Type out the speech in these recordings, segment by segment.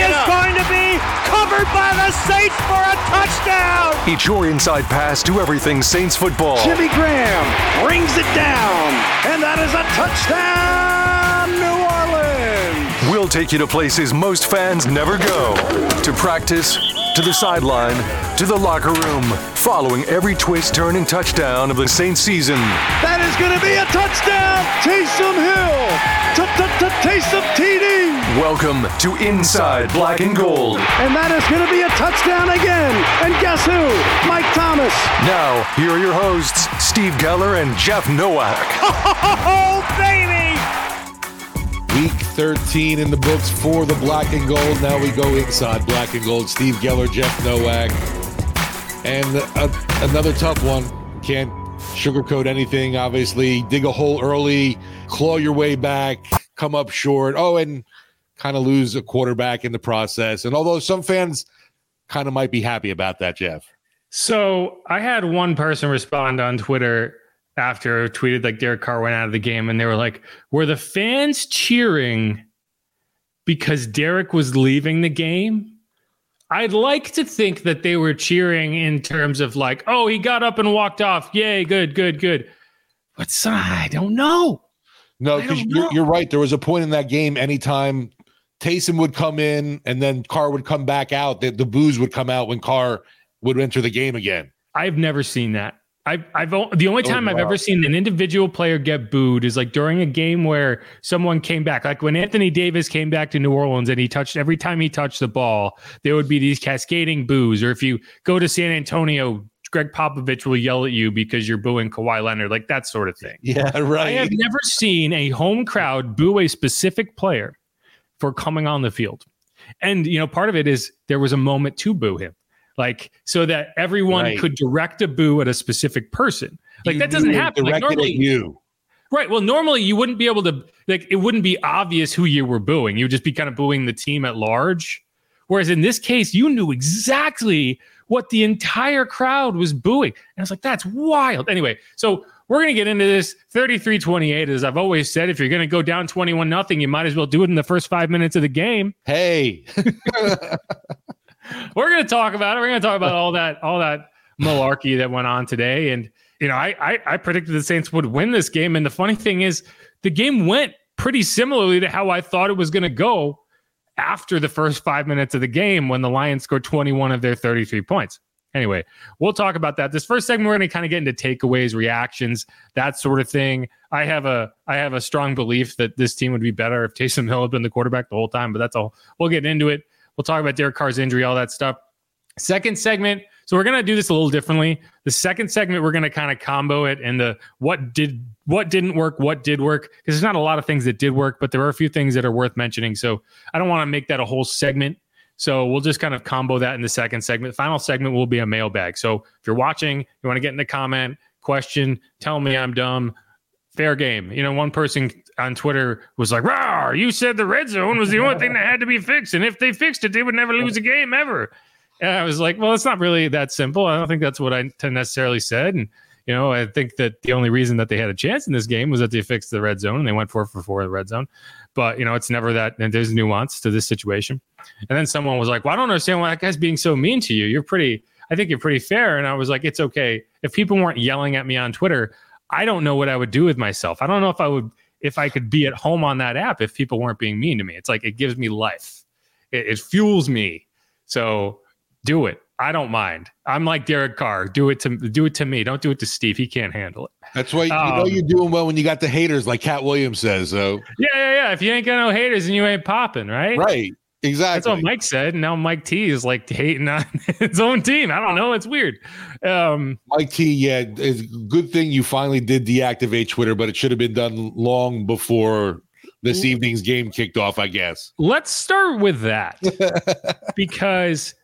It is going to be covered by the Saints for a touchdown. It's your inside pass to everything Saints football. Jimmy Graham brings it down, and that is a touchdown, New Orleans. We'll take you to places most fans never go to practice, to the sideline, to the locker room, following every twist, turn, and touchdown of the Saints season. That is going to be a touchdown, Taysom Hill, Taysom TD, Welcome to Inside Black and Gold. and that is going to be a touchdown again. And guess who? Mike Thomas. Now, here are your hosts, Steve Geller and Jeff Nowak. Oh, baby! Week 13 in the books for the black and gold. Now we go inside black and gold. Steve Geller, Jeff Nowak. And uh, another tough one. Can't sugarcoat anything, obviously. Dig a hole early, claw your way back, come up short. Oh, and kind of lose a quarterback in the process. And although some fans kind of might be happy about that, Jeff. So I had one person respond on Twitter after tweeted like Derek Carr went out of the game, and they were like, "Were the fans cheering because Derek was leaving the game?" I'd like to think that they were cheering in terms of like, "Oh, he got up and walked off. Yay, good, good, good." But son, I don't know. No, because you're, you're right. There was a point in that game, anytime Taysom would come in and then Carr would come back out, the, the booze would come out when Carr would enter the game again. I've never seen that. I've, I've the only Oh, time I've ever seen an individual player get booed is like during a game where someone came back, like when Anthony Davis came back to New Orleans and he touched every time he touched the ball, there would be these cascading boos. Or if you go to San Antonio, Gregg Popovich will yell at you because you're booing Kawhi Leonard, like that sort of thing. Yeah, right. I have never seen a home crowd boo a specific player for coming on the field. And, you know, part of it is there was a moment to boo him, like so that everyone Right. could direct a boo at a specific person. Like You that doesn't happen. Like normally, you. right. Well, normally you wouldn't be able to, like, it wouldn't be obvious who you were booing. You would just be kind of booing the team at large. Whereas in this case, you knew exactly what the entire crowd was booing. And I was like, that's wild. Anyway, so we're going to get into this 33 28. As I've always said, if you're going to go down 21 nothing, you might as well do it in the first five minutes of the game. Hey, We're going to talk about it. We're going to talk about all that, all that malarkey that went on today. And, you know, I, I, I predicted the Saints would win this game. And the funny thing is, the game went pretty similarly to how I thought it was going to go after the first five minutes of the game when the Lions scored 21 of their 33 points. Anyway, we'll talk about that. This first segment, we're going to kind of get into takeaways, reactions, that sort of thing. I have a I have a strong belief that this team would be better if Taysom Hill had been the quarterback the whole time, but that's all. We'll get into it. We'll talk about Derek Carr's injury, all that stuff. Second segment. So we're gonna do this a little differently. The second segment, we're gonna kind of combo it and the what did what didn't work, what did work, because there's not a lot of things that did work, but there are a few things that are worth mentioning. So I don't want to make that a whole segment. So we'll just kind of combo that in the second segment. Final segment will be a mailbag. So if you're watching, you want to get in the comment, question, tell me I'm dumb, fair game. You know, one person on Twitter was like, "Wow, you said the red zone was the only thing that had to be fixed, and if they fixed it, they would never lose a game ever." And I was like, "Well, it's not really that simple. I don't think that's what I necessarily said." And you know, I think that the only reason that they had a chance in this game was that they fixed the red zone and they went four for four in the red zone. But you know, it's never that. And there's nuance to this situation. And then someone was like, "Well, I don't understand why that guy's being so mean to you. You're pretty. I think you're pretty fair." And I was like, "It's okay. If people weren't yelling at me on Twitter." I don't know what I would do with myself. I don't know if I would if I could be at home on that app if people weren't being mean to me. It's like it gives me life. It, it fuels me. So do it. I don't mind. I'm like Derek Carr. Do it to do it to me. Don't do it to Steve. He can't handle it. That's why you know Um, you're doing well when you got the haters, like Katt Williams says. So Yeah, yeah, yeah. If you ain't got no haters, and you ain't popping, right? right, That's what Mike said. And now Mike T is like hating on his own team. I don't know. It's weird. Um, Mike T, yeah, it's a good thing you finally did deactivate Twitter, but it should have been done long before this evening's game kicked off, I guess. let's start with that because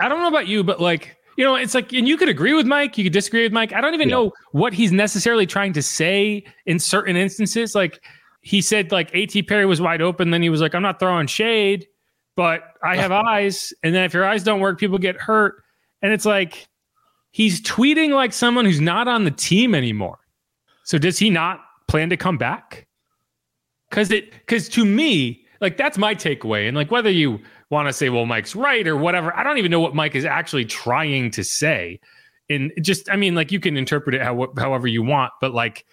I don't know about you, but like, you know, it's like, and you could agree with Mike, you could disagree with Mike. I don't even Yeah. know what he's necessarily trying to say in certain instances. Like, he said, like, AT Perry was wide open. Then he was like, I'm not throwing shade, but I have eyes. And then if your eyes don't work, people get hurt. And it's like, he's tweeting like someone who's not on the team anymore. So does he not plan to come back? Cause it because to me, like that's my takeaway. And like whether you want to say, well, Mike's right or whatever, I don't even know what Mike is actually trying to say. And just, I mean, like you can interpret it how, however you want, but like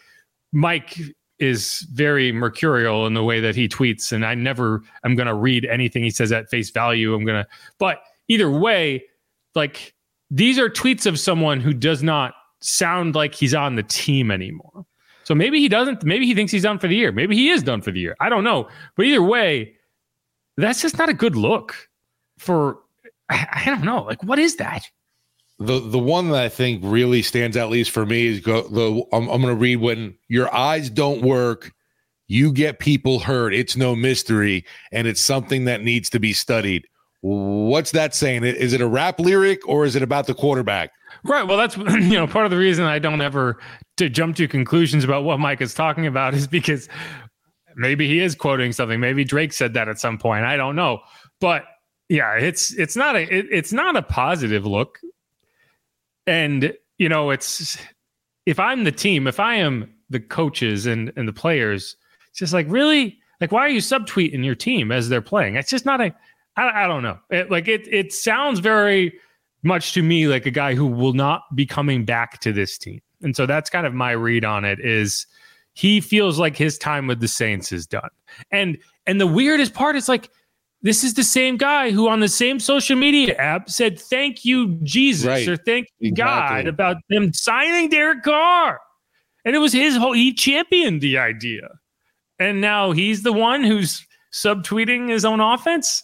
Mike is very mercurial in the way that he tweets. And I never am going to read anything he says at face value. I'm going to, but either way, like these are tweets of someone who does not sound like he's on the team anymore. So maybe he doesn't. Maybe he thinks he's done for the year. Maybe he is done for the year. I don't know. But either way, that's just not a good look for. I, I don't know. Like, what is that? The the one that I think really stands out, at least for me, is go the I'm, I'm going to read when your eyes don't work, you get people hurt. It's no mystery, and it's something that needs to be studied. What's that saying? Is it a rap lyric or is it about the quarterback? Right. Well, that's you know part of the reason I don't ever to jump to conclusions about what Mike is talking about is because maybe he is quoting something. Maybe Drake said that at some point. I don't know. But yeah, it's it's not a it, it's not a positive look. And you know, it's if I'm the team, if I am the coaches and and the players, it's just like really like why are you subtweeting your team as they're playing? It's just not a I, I don't know. It, like it it sounds very much to me like a guy who will not be coming back to this team. And so that's kind of my read on it is he feels like his time with the Saints is done. And and the weirdest part is like this is the same guy who on the same social media app said thank you Jesus Right. or thank you God about them signing Derek Carr. And it was his whole he championed the idea. And now he's the one who's subtweeting his own offense.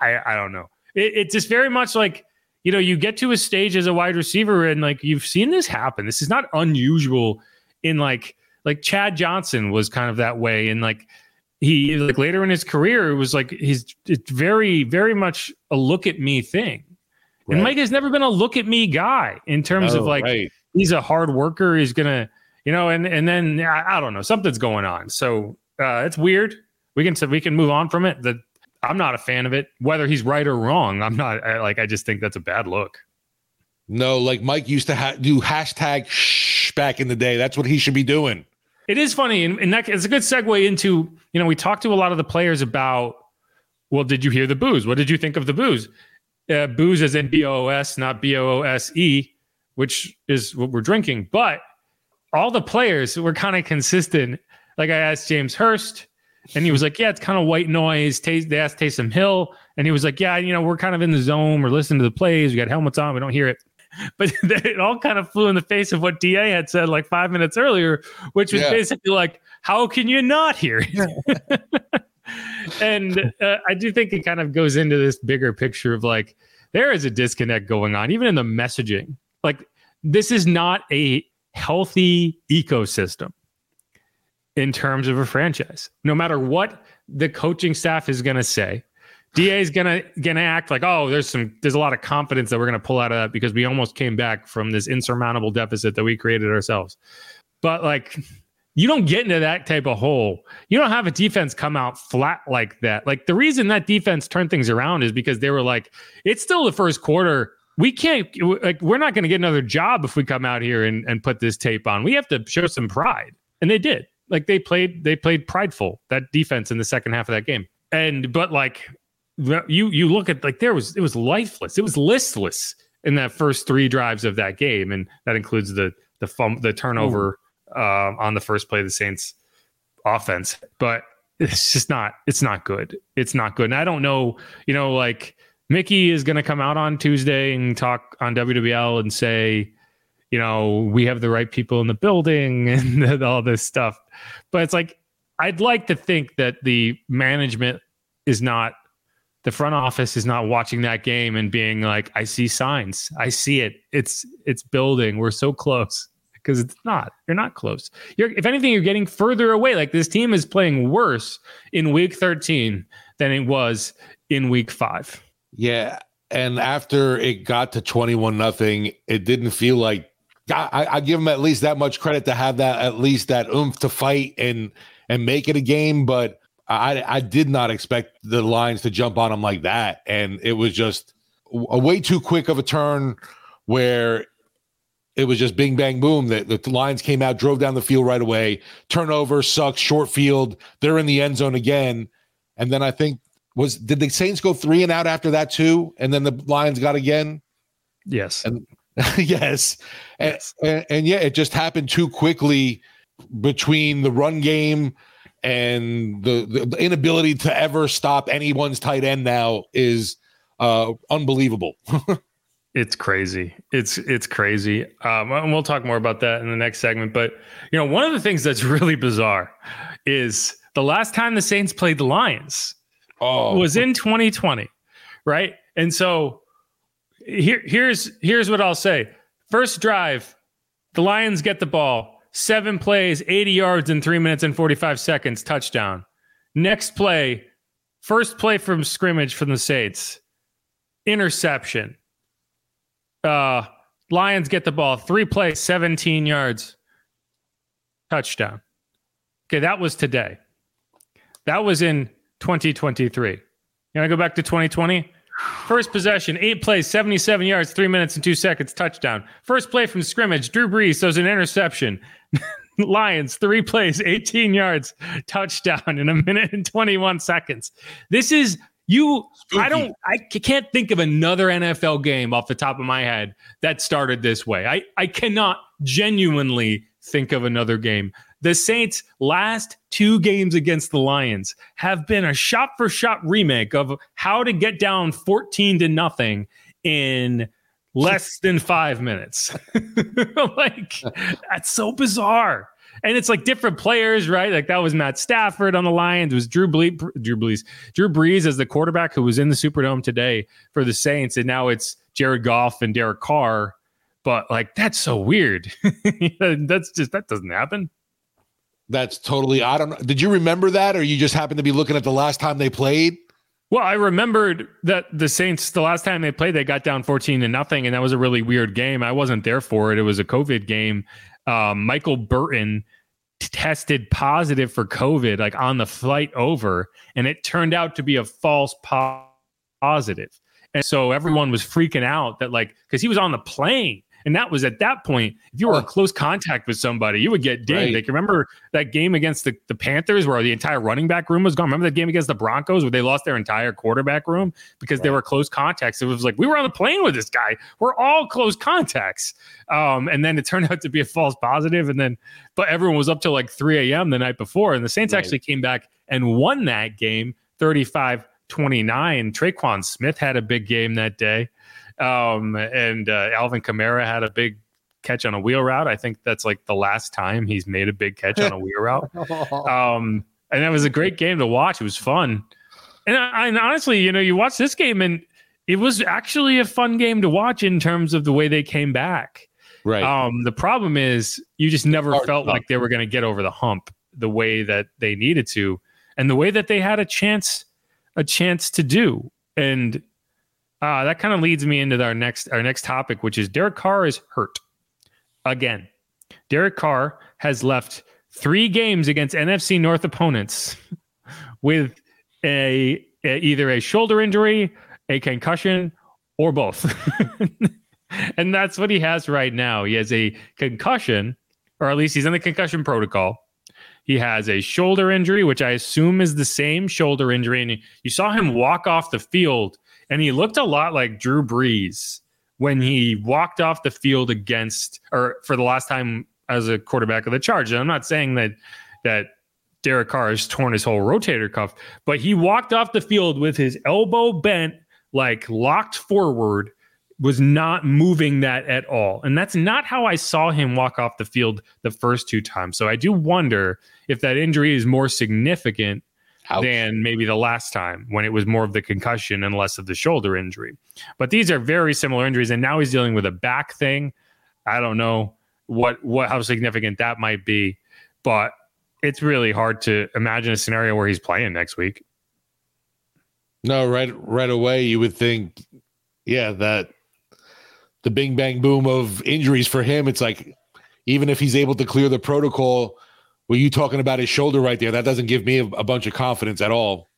I I don't know. It, it's just very much like you know, you get to a stage as a wide receiver and like you've seen this happen. This is not unusual in like like Chad Johnson was kind of that way and like he like later in his career it was like he's it's very very much a look at me thing. And Mike has never been a look at me guy in terms of Oh, like right. he's a hard worker. He's gonna, you know, and and then I, I don't know, something's going on. So uh, it's weird. We can we can move on from it. That I'm not a fan of it. Whether he's right or wrong, I'm not. I, like I just think that's a bad look. No, like Mike used to ha- do hashtag shh back in the day. That's what he should be doing. It is funny, and, and that, it's a good segue into you know we talked to a lot of the players about. Well, did you hear the booze? What did you think of the booze? Uh, booze is in B O S, not B O O S E, which is what we're drinking. But all the players were kind of consistent. Like I asked James Hurst, and he was like, "Yeah, it's kind of white noise." Taste, they asked Taysom Hill, and he was like, "Yeah, you know, we're kind of in the zone. We're listening to the plays. We got helmets on. We don't hear it." But it all kind of flew in the face of what Da had said like five minutes earlier, which was Yeah. basically like, "How can you not hear it?" and uh, I do think it kind of goes into this bigger picture of like there is a disconnect going on, even in the messaging. Like this is not a healthy ecosystem in terms of a franchise. No matter what the coaching staff is going to say, DA is going to act like, "Oh, there's some there's a lot of confidence that we're to pull out of that because we almost came back from this insurmountable deficit that we created ourselves." But like you don't get into that type of hole. You don't have a defense come out flat like that. Like the reason that defense turned things around is because they were like, it's still the first quarter. We can't like we're not to get another job if we come out here and, and put this tape on. We have to show some pride. And they did. Like they played they played prideful that defense in the second half of that game. And but like you you look at like there was it was lifeless. It was listless in that first three drives of that game and that includes the the fum- the turnover uh, on the first play of the Saints offense, but it's just not it's not good. It's not good. And I don't know, you know, like Mickey is going to come out on Tuesday and talk on WWL and say, you know, we have the right people in the building and all this stuff. But it's like I'd like to think that the management is not the front office is not watching that game and being like, I see signs. I see it. It's it's building. We're so close. Because it's not. You're not close. You're if anything, you're getting further away. Like this team is playing worse in week 13 than it was in week five. Yeah. And after it got to 21 nothing, it didn't feel like I, I give them at least that much credit to have that at least that oomph to fight and and make it a game. But I I did not expect the Lions to jump on them like that, and it was just a way too quick of a turn where it was just bing bang boom. The, the Lions came out, drove down the field right away. Turnover sucks, short field. They're in the end zone again, and then I think was did the Saints go three and out after that too, and then the Lions got again. Yes, and yes, and, yes. And, and yeah, it just happened too quickly between the run game and the, the, the inability to ever stop anyone's tight end now is uh, unbelievable. it's crazy. It's it's crazy. Um, and we'll talk more about that in the next segment. But you know, one of the things that's really bizarre is the last time the Saints played the Lions oh. was in 2020, right? And so here here's here's what I'll say. First drive, the Lions get the ball seven plays, 80 yards in three minutes and 45 seconds, touchdown. Next play, first play from scrimmage from the Saints, interception. Uh, Lions get the ball, three plays, 17 yards, touchdown. Okay, that was today. That was in 2023. You want to go back to 2020? First possession, eight plays, 77 yards, three minutes and two seconds, touchdown. First play from scrimmage, Drew Brees throws an interception. Lions, three plays, 18 yards, touchdown in a minute and 21 seconds. This is you. Spooky. I don't, I can't think of another NFL game off the top of my head that started this way. I, I cannot genuinely think of another game. The Saints' last two games against the Lions have been a shot for shot remake of how to get down 14 to nothing in less than five minutes. like, that's so bizarre. And it's like different players, right? Like that was Matt Stafford on the Lions. It was Drew Ble- Drew Brees, Drew Brees as the quarterback who was in the Superdome today for the Saints, and now it's Jared Goff and Derek Carr. But like that's so weird. that's just that doesn't happen. That's totally. I don't know. Did you remember that, or you just happened to be looking at the last time they played? Well, I remembered that the Saints, the last time they played, they got down 14 to nothing, and that was a really weird game. I wasn't there for it. It was a COVID game. Um, Michael Burton tested positive for COVID, like on the flight over, and it turned out to be a false po- positive. And so everyone was freaking out that, like, because he was on the plane and that was at that point, if you were in close contact with somebody, you would get dinged. Right. Like remember that game against the, the Panthers where the entire running back room was gone. Remember that game against the Broncos where they lost their entire quarterback room because right. they were close contacts. It was like we were on the plane with this guy. We're all close contacts. Um, and then it turned out to be a false positive. And then but everyone was up till like 3 a.m. the night before. And the Saints right. actually came back and won that game 35 29. Tre'Quan Smith had a big game that day. Um, and uh, Alvin Kamara had a big catch on a wheel route. I think that's like the last time he's made a big catch on a wheel route. Um, and that was a great game to watch. It was fun. And, and honestly, you know, you watch this game and it was actually a fun game to watch in terms of the way they came back. Right. Um, the problem is you just never felt like they were going to get over the hump the way that they needed to, and the way that they had a chance, a chance to do. And uh, that kind of leads me into our next our next topic, which is Derek Carr is hurt again. Derek Carr has left three games against NFC North opponents with a, a either a shoulder injury, a concussion, or both. and that's what he has right now. He has a concussion, or at least he's in the concussion protocol. He has a shoulder injury, which I assume is the same shoulder injury. And you saw him walk off the field and he looked a lot like Drew Brees when he walked off the field against, or for the last time as a quarterback of the Chargers. I'm not saying that that Derek Carr has torn his whole rotator cuff, but he walked off the field with his elbow bent, like locked forward, was not moving that at all. And that's not how I saw him walk off the field the first two times. So I do wonder if that injury is more significant Ouch. than maybe the last time when it was more of the concussion and less of the shoulder injury. But these are very similar injuries. And now he's dealing with a back thing. I don't know what what how significant that might be, but it's really hard to imagine a scenario where he's playing next week. No, right right away you would think, yeah, that the bing bang boom of injuries for him, it's like even if he's able to clear the protocol, were you talking about his shoulder right there? That doesn't give me a, a bunch of confidence at all.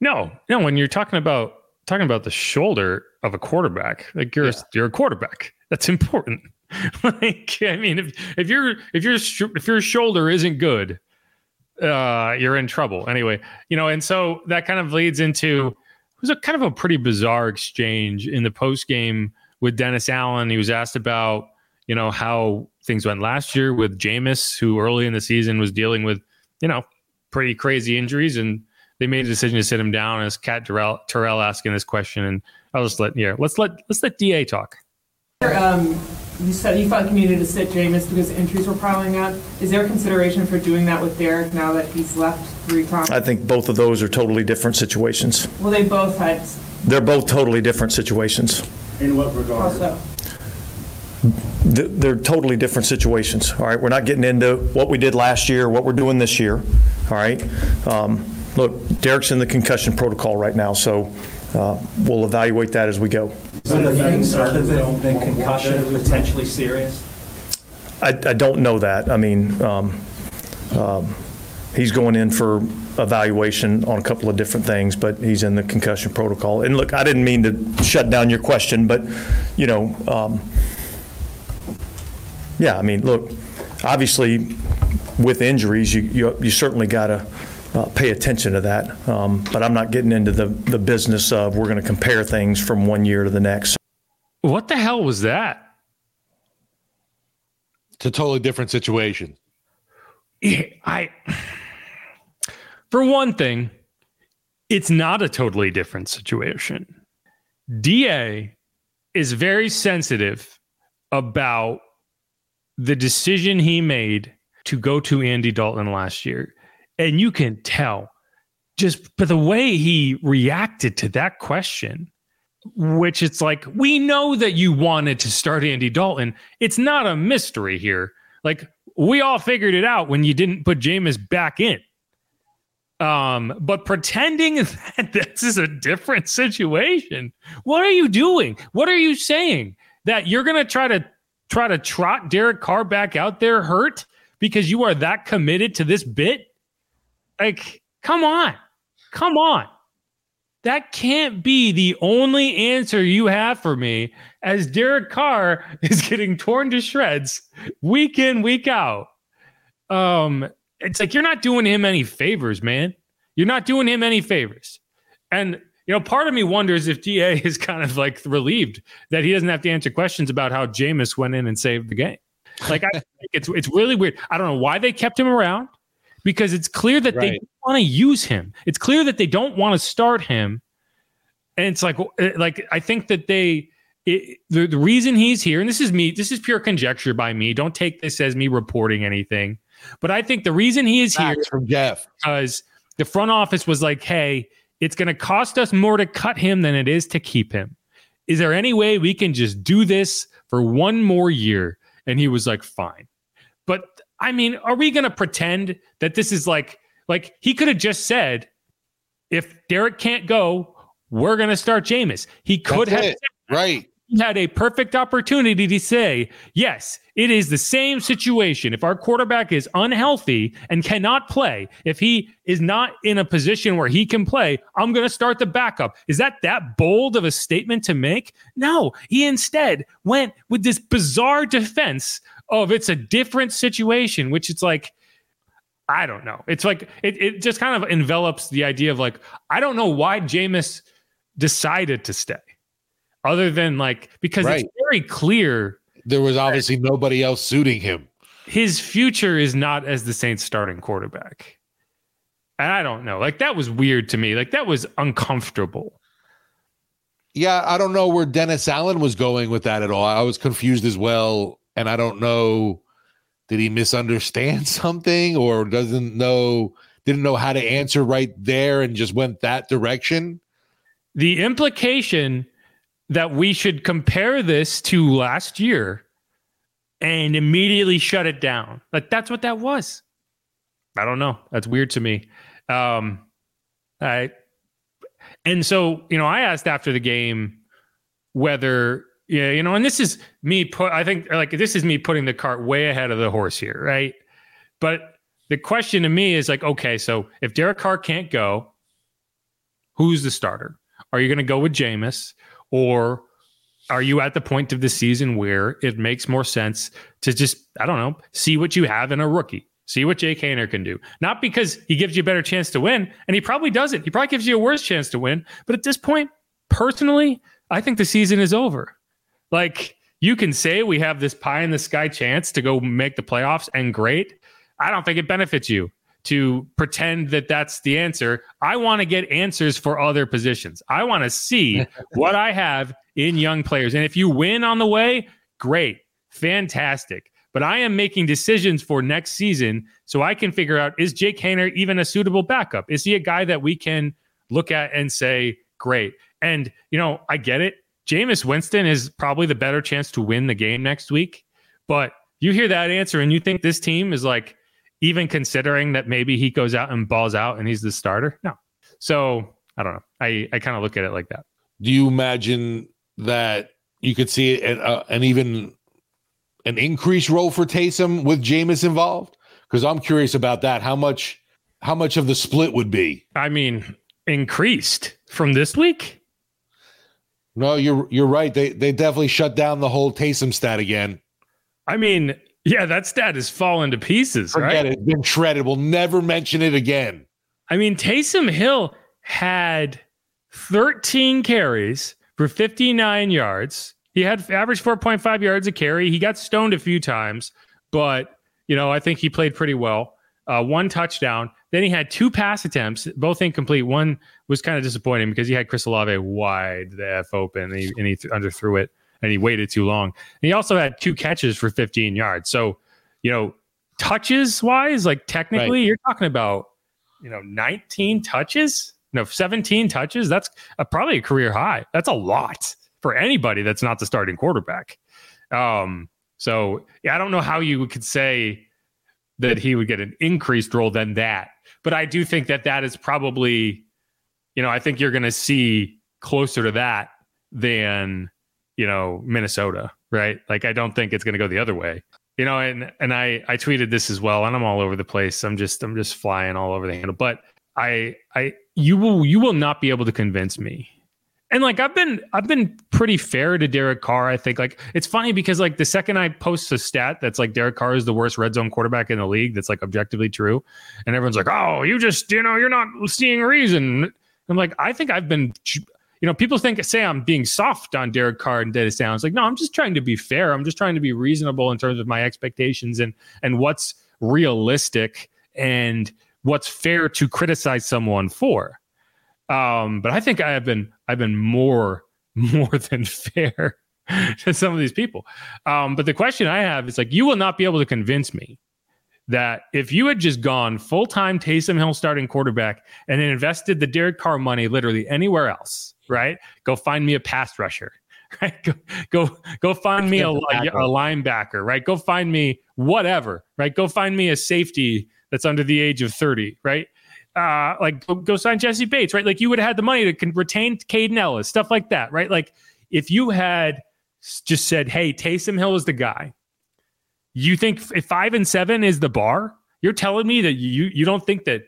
No, no, when you're talking about talking about the shoulder of a quarterback, like you're yeah. you're a quarterback. That's important. like I mean, if if your if your if your shoulder isn't good, uh, you're in trouble. Anyway, you know, and so that kind of leads into it was a kind of a pretty bizarre exchange in the post game with Dennis Allen. He was asked about you know how things went last year with Jameis, who early in the season was dealing with you know pretty crazy injuries, and they made a decision to sit him down. As Kat Terrell, Terrell asking this question, and I'll just let yeah, let's let let's let Da talk. Um, you said you felt like you needed to sit Jameis because injuries were piling up. Is there consideration for doing that with Derek now that he's left three times? I think both of those are totally different situations. Well, they both had. They're both totally different situations. In what regard? Also. They're totally different situations. All right, we're not getting into what we did last year, what we're doing this year. All right. Um, look, Derek's in the concussion protocol right now, so uh, we'll evaluate that as we go. So the things other than, than concussion potentially serious? I, I don't know that. I mean, um, um, he's going in for evaluation on a couple of different things, but he's in the concussion protocol. And look, I didn't mean to shut down your question, but, you know, um, yeah, I mean, look, obviously with injuries, you, you, you certainly got to uh, pay attention to that. Um, but I'm not getting into the, the business of we're going to compare things from one year to the next. What the hell was that? It's a totally different situation. I, for one thing, it's not a totally different situation. DA is very sensitive about the decision he made to go to Andy Dalton last year and you can tell just but the way he reacted to that question, which it's like, we know that you wanted to start Andy Dalton. It's not a mystery here. Like we all figured it out when you didn't put Jameis back in. Um, but pretending that this is a different situation. What are you doing? What are you saying? That you're gonna try to try to trot Derek Carr back out there hurt because you are that committed to this bit? Like, come on. Come on. That can't be the only answer you have for me as Derek Carr is getting torn to shreds week in, week out. Um, it's like you're not doing him any favors, man. You're not doing him any favors. And you know, part of me wonders if DA is kind of like relieved that he doesn't have to answer questions about how Jameis went in and saved the game. Like I, it's it's really weird. I don't know why they kept him around because it's clear that right. they want to use him. It's clear that they don't want to start him. And it's like, eh, like I think that they, it, the, the reason he's here, and this is me, this is pure conjecture by me. Don't take this as me reporting anything. But I think the reason he is Facts here from Jeff because the front office was like, hey, it's going to cost us more to cut him than it is to keep him. Is there any way we can just do this for one more year? And he was like, fine. But I mean, are we going to pretend that this is like like he could have just said, if Derek can't go, we're going to start Jameis. He could That's have right. Had a perfect opportunity to say, yes, it is the same situation. If our quarterback is unhealthy and cannot play, if he is not in a position where he can play, I'm going to start the backup. Is that that bold of a statement to make? No, he instead went with this bizarre defense of it's a different situation, which it's like, I don't know. It's like it, it just kind of envelops the idea of like, I don't know why Jameis decided to stay. Other than like because right. it's very clear there was obviously nobody else suiting him. his future is not as the Saints starting quarterback. And I don't know. Like that was weird to me. Like that was uncomfortable. Yeah, I don't know where Dennis Allen was going with that at all. I was confused as well. And I don't know, did he misunderstand something or doesn't know, didn't know how to answer right there and just went that direction? The implication that we should compare this to last year and immediately shut it down. Like that's what that was. I don't know. That's weird to me. Um, I and so you know, I asked after the game whether yeah, you know, and this is me put. I think like this is me putting the cart way ahead of the horse here, right? But the question to me is like, okay, so if Derek Carr can't go, who's the starter? Are you going to go with Jameis, or are you at the point of the season where it makes more sense to just, I don't know, see what you have in a rookie? See what Jake Haener can do. Not because he gives you a better chance to win, and he probably doesn't. He probably gives you a worse chance to win. But at this point, personally, I think the season is over. Like you can say we have this pie in the sky chance to go make the playoffs, and great. I don't think it benefits you to pretend that that's the answer. I want to get answers for other positions. I want to see what I have in young players. And if you win on the way, great, fantastic. But I am making decisions for next season so I can figure out is Jake Haener even a suitable backup? Is he a guy that we can look at and say, great? And, you know, I get it. Jameis Winston is probably the better chance to win the game next week. But you hear that answer and you think this team is like even considering that maybe he goes out and balls out and he's the starter? No. So I don't know. I, I kind of look at it like that. Do you imagine that you could see an, uh, an even an increased role for Taysom with Jameis involved? Because I'm curious about that. How much how much of the split would be? I mean, increased from this week. No, you're you're right. They they definitely shut down the whole Taysom stat again. I mean, yeah, that stat has fallen to pieces. Forget right? it. It's been shredded. We'll never mention it again. I mean, Taysom Hill had 13 carries for 59 yards. He had average 4.5 yards a carry. He got stoned a few times, but you know, I think he played pretty well. Uh, one touchdown. Then he had two pass attempts, both incomplete. One was kind of disappointing because he had Chris Olave wide the f open, and he, and he th- underthrew it, and he waited too long. And he also had two catches for 15 yards. So, you know, touches wise, like technically, right. you're talking about you know 19 touches no, 17 touches. That's a, probably a career high. That's a lot for anybody that's not the starting quarterback. Um, so yeah, I don't know how you could say that he would get an increased role than that, but I do think that that is probably, you know, I think you're going to see closer to that than you know Minnesota, right? Like I don't think it's going to go the other way. You know, and and I I tweeted this as well, and I'm all over the place. I'm just I'm just flying all over the handle, but I I you will you will not be able to convince me. And like I've been I've been pretty fair to Derek Carr. I think like it's funny because like the second I post a stat that's like Derek Carr is the worst red zone quarterback in the league, that's like objectively true, and everyone's like, oh, you just you know you're not seeing reason. I'm like I think I've been you know, people think say I'm being soft on Derek Carr and Dennis Allen. It's like, no, I'm just trying to be fair. I'm just trying to be reasonable in terms of my expectations and and what's realistic and what's fair to criticize someone for. Um, but I think I have been I've been more more than fair to some of these people. Um, but the question I have is like, you will not be able to convince me that if you had just gone full time Taysom Hill starting quarterback and invested the Derek Carr money literally anywhere else, right? Go find me a pass rusher, right? Go go go find me a, a, linebacker, right? Go find me whatever, right? Go find me a safety that's under the age of 30, right? Uh, like go, go sign Jessie Bates, right? Like you would have had the money to con- retain Kaden Elliss, stuff like that, right? Like if you had just said, "Hey, Taysom Hill is the guy," you think if five and seven is the bar? You're telling me that you you don't think that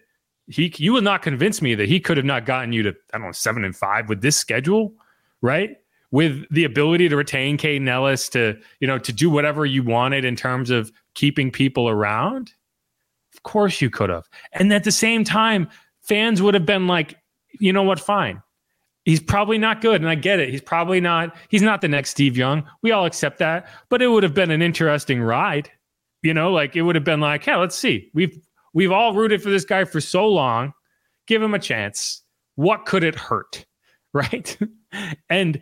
he you will not convince me that he could have not gotten you to I don't know seven and five with this schedule, right? With the ability to retain Kaden Elliss to you know to do whatever you wanted in terms of keeping people around. Of course you could have. And at the same time, fans would have been like, you know what, fine. He's probably not good. And I get it. He's probably not, he's not the next Steve Young. We all accept that. But it would have been an interesting ride. You know, like it would have been like, yeah, let's see. We've we've all rooted for this guy for so long. Give him a chance. What could it hurt? Right. and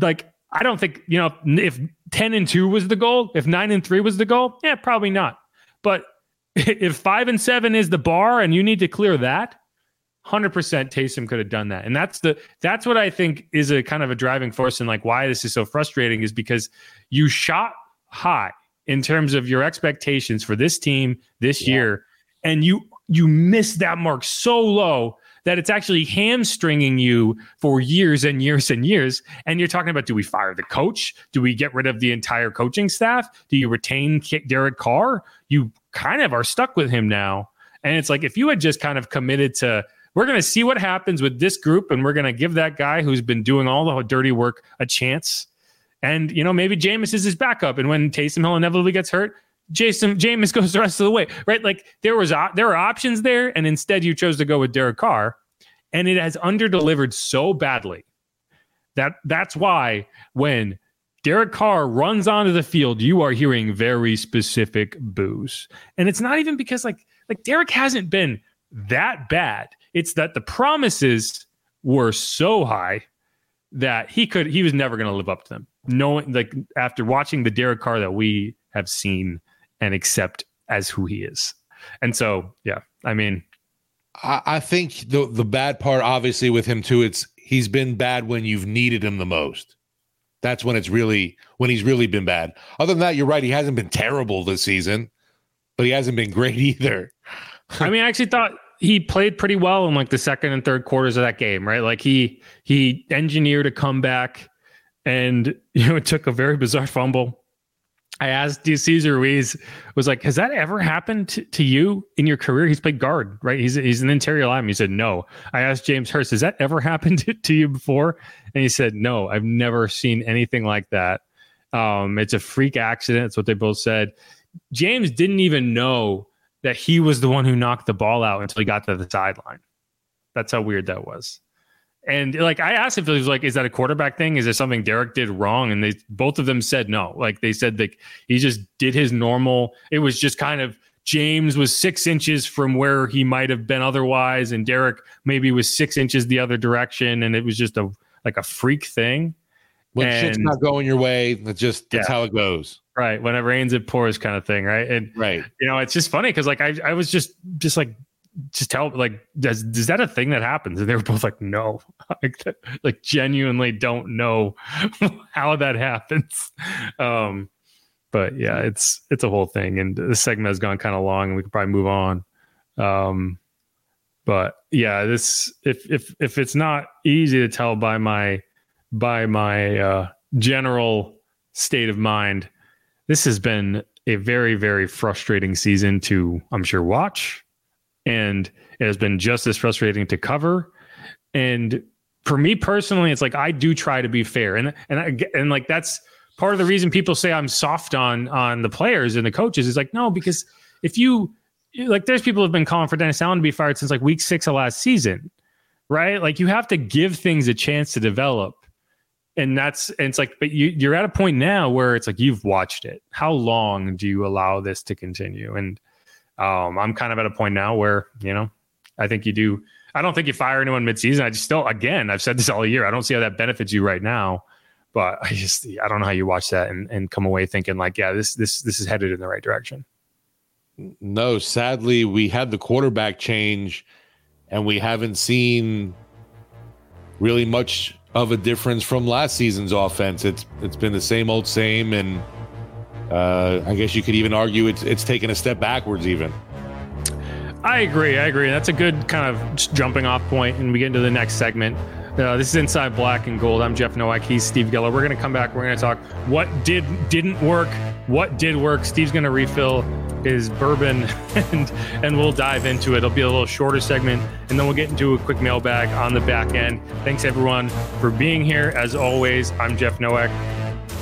like, I don't think, you know, if 10 and 2 was the goal, if 9 and 3 was the goal, yeah, probably not. But if 5 and 7 is the bar and you need to clear that, 100% Taysom could have done that. And that's the that's what I think is a kind of a driving force and like why this is so frustrating is because you shot high in terms of your expectations for this team this yeah. year and you you miss that mark so low that it's actually hamstringing you for years and years and years. And you're talking about do we fire the coach? Do we get rid of the entire coaching staff? Do you retain Derek Carr? You kind of are stuck with him now. And it's like if you had just kind of committed to, we're going to see what happens with this group and we're going to give that guy who's been doing all the dirty work a chance. And, you know, maybe Jameis is his backup. And when Taysom Hill inevitably gets hurt, Jason Jameis goes the rest of the way, right? Like there was there are options there, and instead you chose to go with Derek Carr, and it has underdelivered so badly that that's why when Derek Carr runs onto the field, you are hearing very specific boos, and it's not even because like like Derek hasn't been that bad. It's that the promises were so high that he could he was never going to live up to them. Knowing like after watching the Derek Carr that we have seen and accept as who he is. And so, yeah, I mean, I, I think the the bad part, obviously, with him too, it's he's been bad when you've needed him the most. That's when it's really when he's really been bad. Other than that, you're right. He hasn't been terrible this season, but he hasn't been great either. I mean, I actually thought he played pretty well in like the second and third quarters of that game, right? Like he he engineered a comeback and you know it took a very bizarre fumble I asked Cesar Ruiz was like, has that ever happened to, to, you in your career? He's played guard, right? He's he's an interior lineman. He said no. I asked James Hurst, has that ever happened to, to you before? And he said no. I've never seen anything like that. Um, it's a freak accident. That's what they both said. James didn't even know that he was the one who knocked the ball out until he got to the sideline. That's how weird that was. And like I asked if it was like, is that a quarterback thing? Is there something Derek did wrong? And they both of them said no. Like they said like he just did his normal. It was just kind of James was six inches from where he might have been otherwise, and Derek maybe was six inches the other direction, and it was just a like a freak thing. When and, shit's not going your way, that's just that's yeah. how it goes. Right. When it rains, it pours, kind of thing. Right. And right. You know, it's just funny because like I I was just just like just tell like does is that a thing that happens? And they were both like no. Like like genuinely don't know how that happens. Um but yeah it's it's a whole thing. And the segment has gone kind of long and we could probably move on. Um but yeah this if if if it's not easy to tell by my by my uh general state of mind this has been a very very frustrating season to i'm sure watch and it has been just as frustrating to cover. And for me personally, it's like I do try to be fair, and and I, and like that's part of the reason people say I'm soft on on the players and the coaches is like no, because if you like, there's people who've been calling for Dennis Allen to be fired since like week six of last season, right? Like you have to give things a chance to develop. And that's and it's like, but you, you're at a point now where it's like you've watched it. How long do you allow this to continue? And um, I'm kind of at a point now where, you know, I think you do. I don't think you fire anyone midseason. I just still, again, I've said this all year. I don't see how that benefits you right now. But I just, I don't know how you watch that and, and come away thinking like, yeah, this, this, this is headed in the right direction. No, sadly, we had the quarterback change and we haven't seen really much of a difference from last season's offense. It's it's been the same old same and uh, I guess you could even argue it's it's taken a step backwards even. I agree. I agree. That's a good kind of jumping off point, and we get into the next segment. Uh, this is Inside Black and Gold. I'm Jeff Nowak. He's Steve Geller. We're going to come back. We're going to talk what did didn't work, what did work. Steve's going to refill his bourbon, and and we'll dive into it. It'll be a little shorter segment, and then we'll get into a quick mailbag on the back end. Thanks everyone for being here. As always, I'm Jeff Nowak.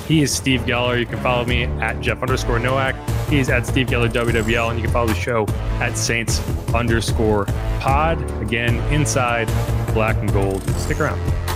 He is Steve Geller. You can follow me at Jeff underscore Nowak. He's at Steve Geller WWL, and you can follow the show at Saints underscore pod. Again, inside black and gold. Stick around.